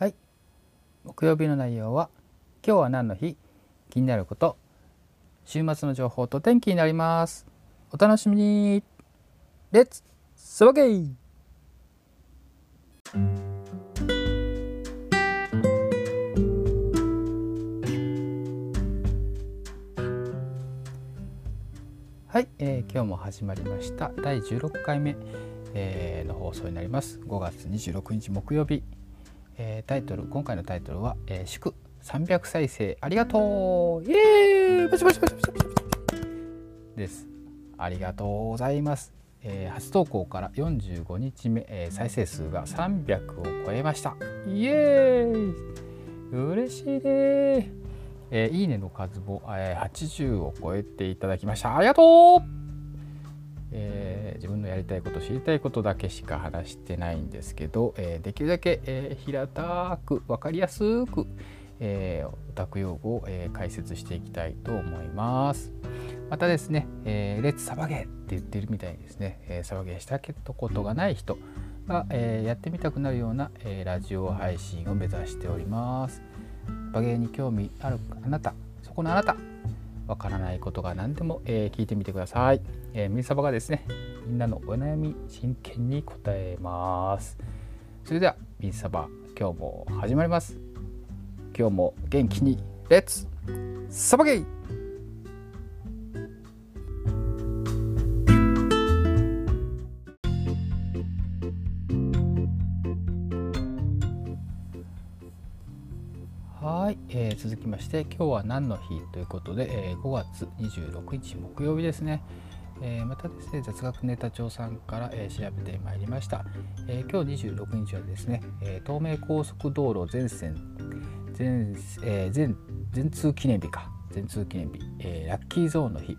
はい。木曜日の内容は今日は何の日？気になること。週末の情報と天気になります。お楽しみに。レッツスバゲイはい、えー、今日も始まりました。第16回目、えー、の放送になります。5月26日木曜日、えー、タイトル今回のタイトルは、えー、祝300再生ありがとう。イエーイ。バシバシバシバシバシですありがとうございます、えー、初投稿から45日目、えー、再生数が300を超えましたイエーイ嬉しいねえー、いいねの数も、えー、80を超えていただきましたありがとう、えー、自分のやりたいこと知りたいことだけしか話してないんですけど、えー、できるだけ、えー、平たく分かりやすく、えー、オタク用語を、えー、解説していきたいと思います。またですね、えー、レッツサバゲーって言ってるみたいにですね、えー、サバゲーしたことがない人が、えー、やってみたくなるような、えー、ラジオ配信を目指しております。馬芸に興味あるあなたそこのあなたわからないことが何でも、えー、聞いてみてください、えー、ミサバがですねみんなのお悩み真剣に答えます。それではミサバ今日も始まります。今日も元気にレッツサバゲイはい、えー、続きまして今日は何の日ということで、えー、5月26日木曜日ですね、えー、またですね雑学ネタ帳さんから、えー、調べてまいりました、えー、今日26日はですね、えー、東名高速道路全線全,、えー、全全通記念日か。全通記念日、えー、ラッキーゾーンの日。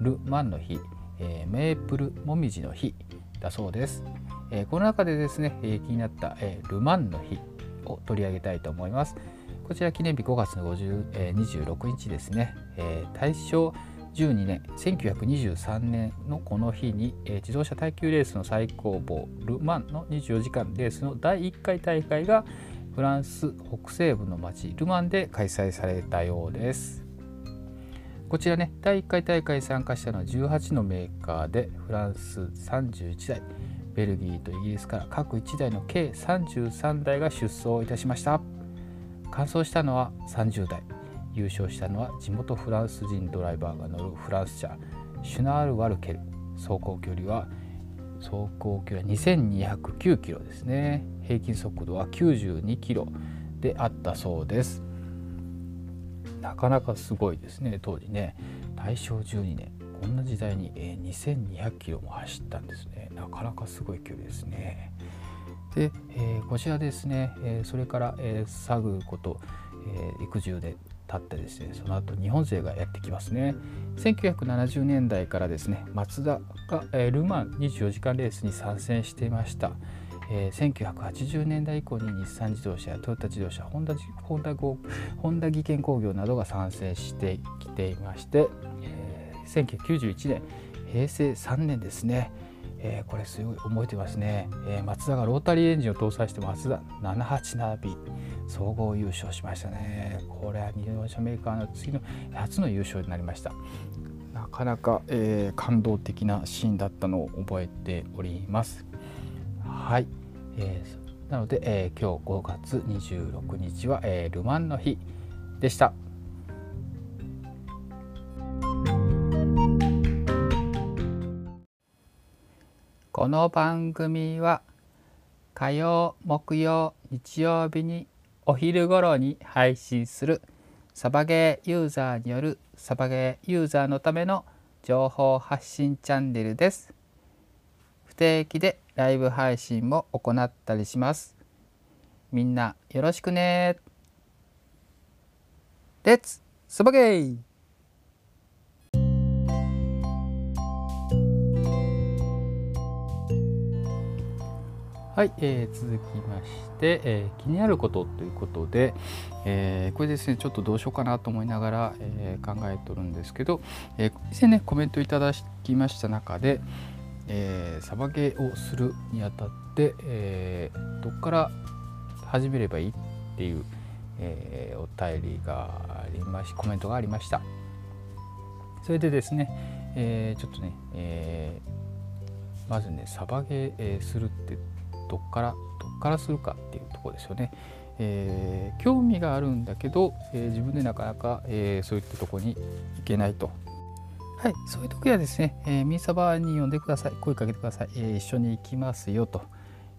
ル・マンの日、えー、メープルもみじの日。だそうです、えー、この中でですね、えー、気になった、えー、ル・マンの日を取り上げたいと思います。こちら記念日5月の50、えー、26日ですね、えー、大正12年1923年のこの日に、えー、自動車耐久レースの最高峰ル・マンの24時間レースの第1回大会がフランス北西部の町ル・マンで開催されたようです。こちらね第1回大会参加したのは18のメーカーでフランス31台ベルギーとイギリスから各1台の計33台が出走いたしました。完走したのは30代優勝したのは地元フランス人ドライバーが乗るフランス車。シュナール・ワルケル。走行距離は走行距離は2209キロですね。平均速度は92キロであったそうです。なかなかすごいですね当時ね。大正12年。こんな時代に2200キロも走ったんですね。なかなかすごい距離ですね。で、えー、こちらですね、えー、それから、えー、探ること、えー、育児で経ってですねその後日本勢がやってきますね。1970年代からですねマツダが、えー、ル・マン24時間レースに参戦していました、えー、1980年代以降に日産自動車やトヨタ自動車ホンダホンダホンダ技研工業などが参戦してきていまして、えー、1991年平成3年ですね。えー、これすごい覚えてますね、えー、マツダがロータリーエンジンを搭載してマツダ787 b 総合優勝しましたね。これは日本車メーカーの次の初の優勝になりました。なかなか、えー、感動的なシーンだったのを覚えております。はい、えー、なので、えー、今日5月26日は、えー、ルマンの日でした。この番組は火曜木曜日曜日にお昼頃に配信するサバゲーユーザーによるサバゲーユーザーのための情報発信チャンネルです。不定期でライブ配信も行ったりします。みんなよろしくね。レッツサバゲー。はい、えー、続きまして、えー、気になることということで、えー、これですねちょっとどうしようかなと思いながら、えー、考えとるんですけど、えー、以前ねコメントいただきました中で、えー、サバゲーをするにあたって、えー、どこから始めればいいっていう、えー、お便りがありましコメントがありました。それでですね、えー、ちょっとね、えー、まずねサバゲーするってどっからどっからするかっていうとこですよね。えー、興味があるんだけど、えー、自分でなかなか、えー、そういったとこに行けないと。はい、そういう時はですね、えー、ミーサバに呼んでください、声かけてください、えー、一緒に行きますよと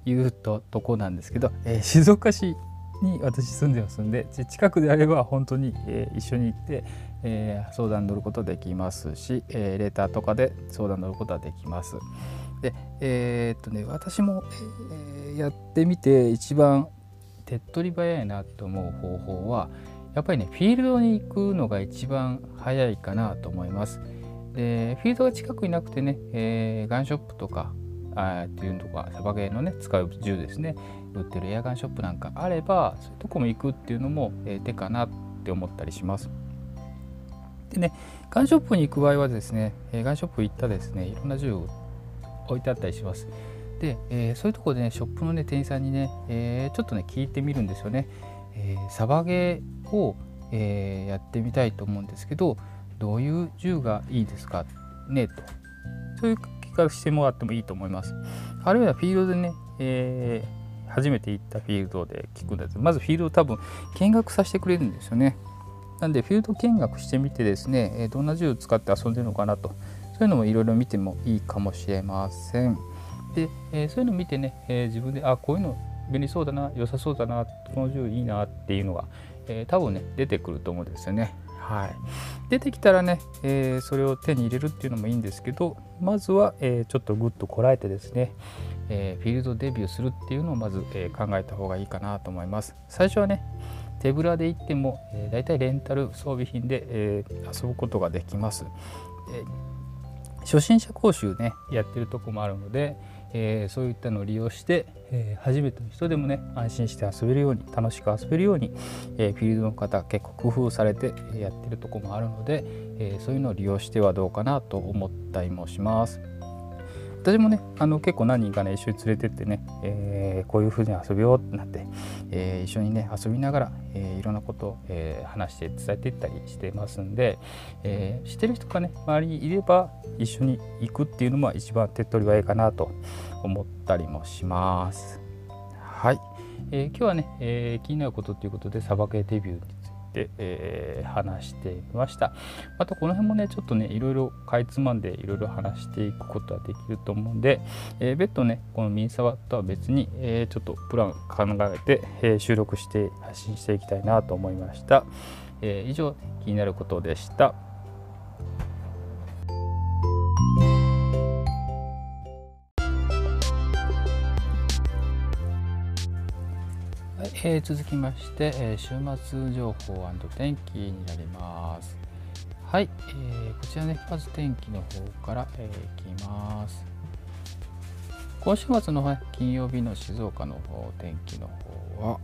いうととこなんですけど、えー、静岡市に私住んでますんで近くであれば本当に、えー、一緒に行って、えー、相談乗ることできますし、えー、レターとかで相談乗ることはできます。でえー、っとね私も、えー、やってみて一番手っ取り早いなと思う方法はやっぱりねフィールドに行くのが一番早いかなと思います。でフィールドが近くになくてね、えー、ガンショップとかあっていうのとかサバゲーのね使う銃ですね売ってるエアガンショップなんかあればそういうとこも行くっていうのも、えー、手かなって思ったりします。でねガンショップに行く場合はですね、え、ガンショップ行ったですねいろんな銃置いてあったりします。で、えー、そういうとこでねショップのね店員さんにね、えー、ちょっとね聞いてみるんですよね。えー、サバゲーを、え、やってみたいと思うんですけどどういう銃がいいですか？ねとそういう聞かしてもらってもいいと思います。あるいはフィールドでね、え、初めて行ったフィールドで聞くんですまずフィールドを多分見学させてくれるんですよね。なんでフィールド見学してみてですねどんな銃を使って遊んでるのかなとそういうのもいろいろ見てもいいかもしれません。で、えー、そういうのを見てね、えー、自分であこういうの便利そうだな良さそうだなこの銃いいなっていうのが、えー、多分ね出てくると思うんですよね。はい、出てきたらね、え、それを手に入れるっていうのもいいんですけどまずは、え、ちょっとぐっとこらえてですね、え、フィールドデビューするっていうのをまず、え考えた方がいいかなと思います最初はね手ぶらで行っても、えー、だレンタル装備品で、え遊ぶことができます、え初心者講習ねやってるとこもあるので、えー、そういったのを利用して、えー、初めての人でもね安心して遊べるように楽しく遊べるように、えー、フィールドの方結構工夫されてやってるとこもあるので、えそういうのを利用してはどうかなと思ったりもします。私もねあの結構何人かね一緒に連れてってね、えー、こういうふうに遊びようってなって、えー、一緒にね遊びながら、えー、いろんなことを、え話して伝えていったりしてますんで、え知ってる人がね周りにいれば一緒に行くっていうのも一番手っ取り早いかなと思ったりもします。はい、え、今日はね、え、気になることということでサバゲーデビューて、えー、話してみました。またこの辺もねちょっとねいろいろかいつまんでいろいろ話していくことはできると思うんで、えー、別途ねこのミニサワとは別に、えー、ちょっとプラン考えて、え、収録して発信していきたいなと思いました、え、以上気になることでした。えー、続きまして、えー、週末情報天気になります。はい、えー、こちらね、まず天気の方から、えー、いきます。今週末の、ね、金曜日の静岡の方、天気の方は、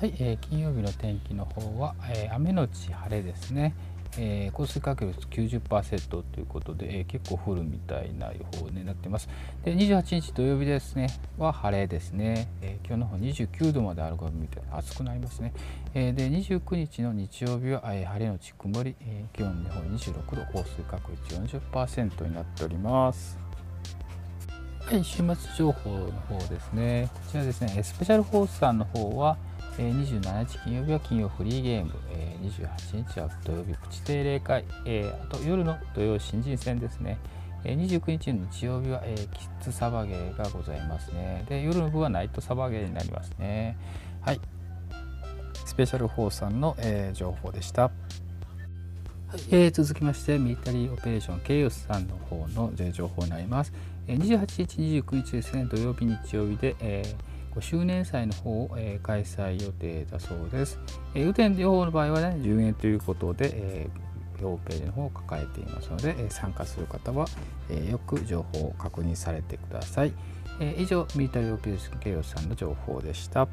はい、えー、金曜日の天気の方は、えー、雨のち晴れですね。えー、降水確率90%ということで、えー、結構降るみたいな予報になっています。で28日土曜日ですねは晴れですね、えー、今日の方29度まであるかみたいな暑くなりますね。えー、で29日の日曜日は、えー、晴れのち曇り、えー、気温の方26度降水確率40%になっております。はい、週末情報の方ですね。こちらですね、スペシャルフォースさんの方は、え27日金曜日は金曜フリーゲーム、え28日は土曜日プチ定例会、えあと夜の土曜新人戦ですね、え29日の日曜日は、えキッズサバゲーがございますね。で夜の部はナイトサバゲーになりますね。はい。スペシャル4さんの、えー、情報でした。はい。えー、続きましてミリタリーオペレーションケイオスさんの方の情報になります。えー、28日、29日ですね、土曜日、日曜日で、えー5周年祭の方を、えー、開催予定だそうです。えー、雨天両方の場合はね、10円ということで、えー、ページの方を抱えていますので、えー、参加する方は、えー、よく情報を確認されてください。えー、以上、ミリタリーオペレーションケイオスさんの情報でした。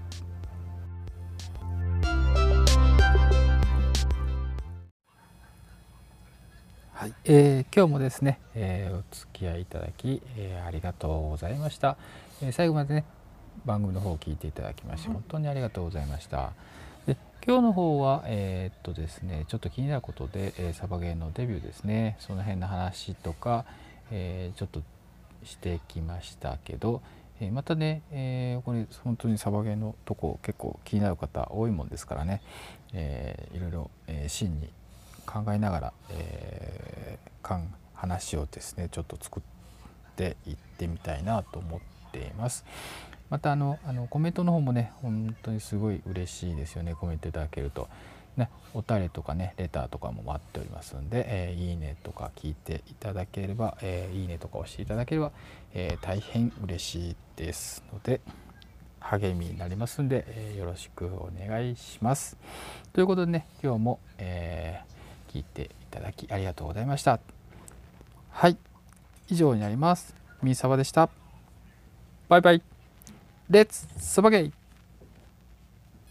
はい、えー、今日もですね、えー、お付き合いいただき、えー、ありがとうございました。えー、最後までね番組の方を聞いていただきまして本当にありがとうございました。で今日の方はえー、っとですねちょっと気になることで、えー、サバゲーのデビューですねその辺の話とか、えー、ちょっとしてきましたけど、えまたね、えこれ本当にサバゲーのとこ結構気になる方多いもんですからね、えいろいろ、え真に考えながら、えー、話をですねちょっと作っていってみたいなと思っています。またあのあのコメントの方もね本当にすごい嬉しいですよねコメントいただけると。ね、おたれとかねレターとかも待っておりますんで、えー、いいねとか聞いていただければ、えー、いいねとか押していただければ、えー、大変嬉しいですので励みになりますんで、えよろしくお願いします。ということでね今日も、え聞いていただきありがとうございました。はい以上になります。みーさばでした。バイバイ。レッツサバゲイ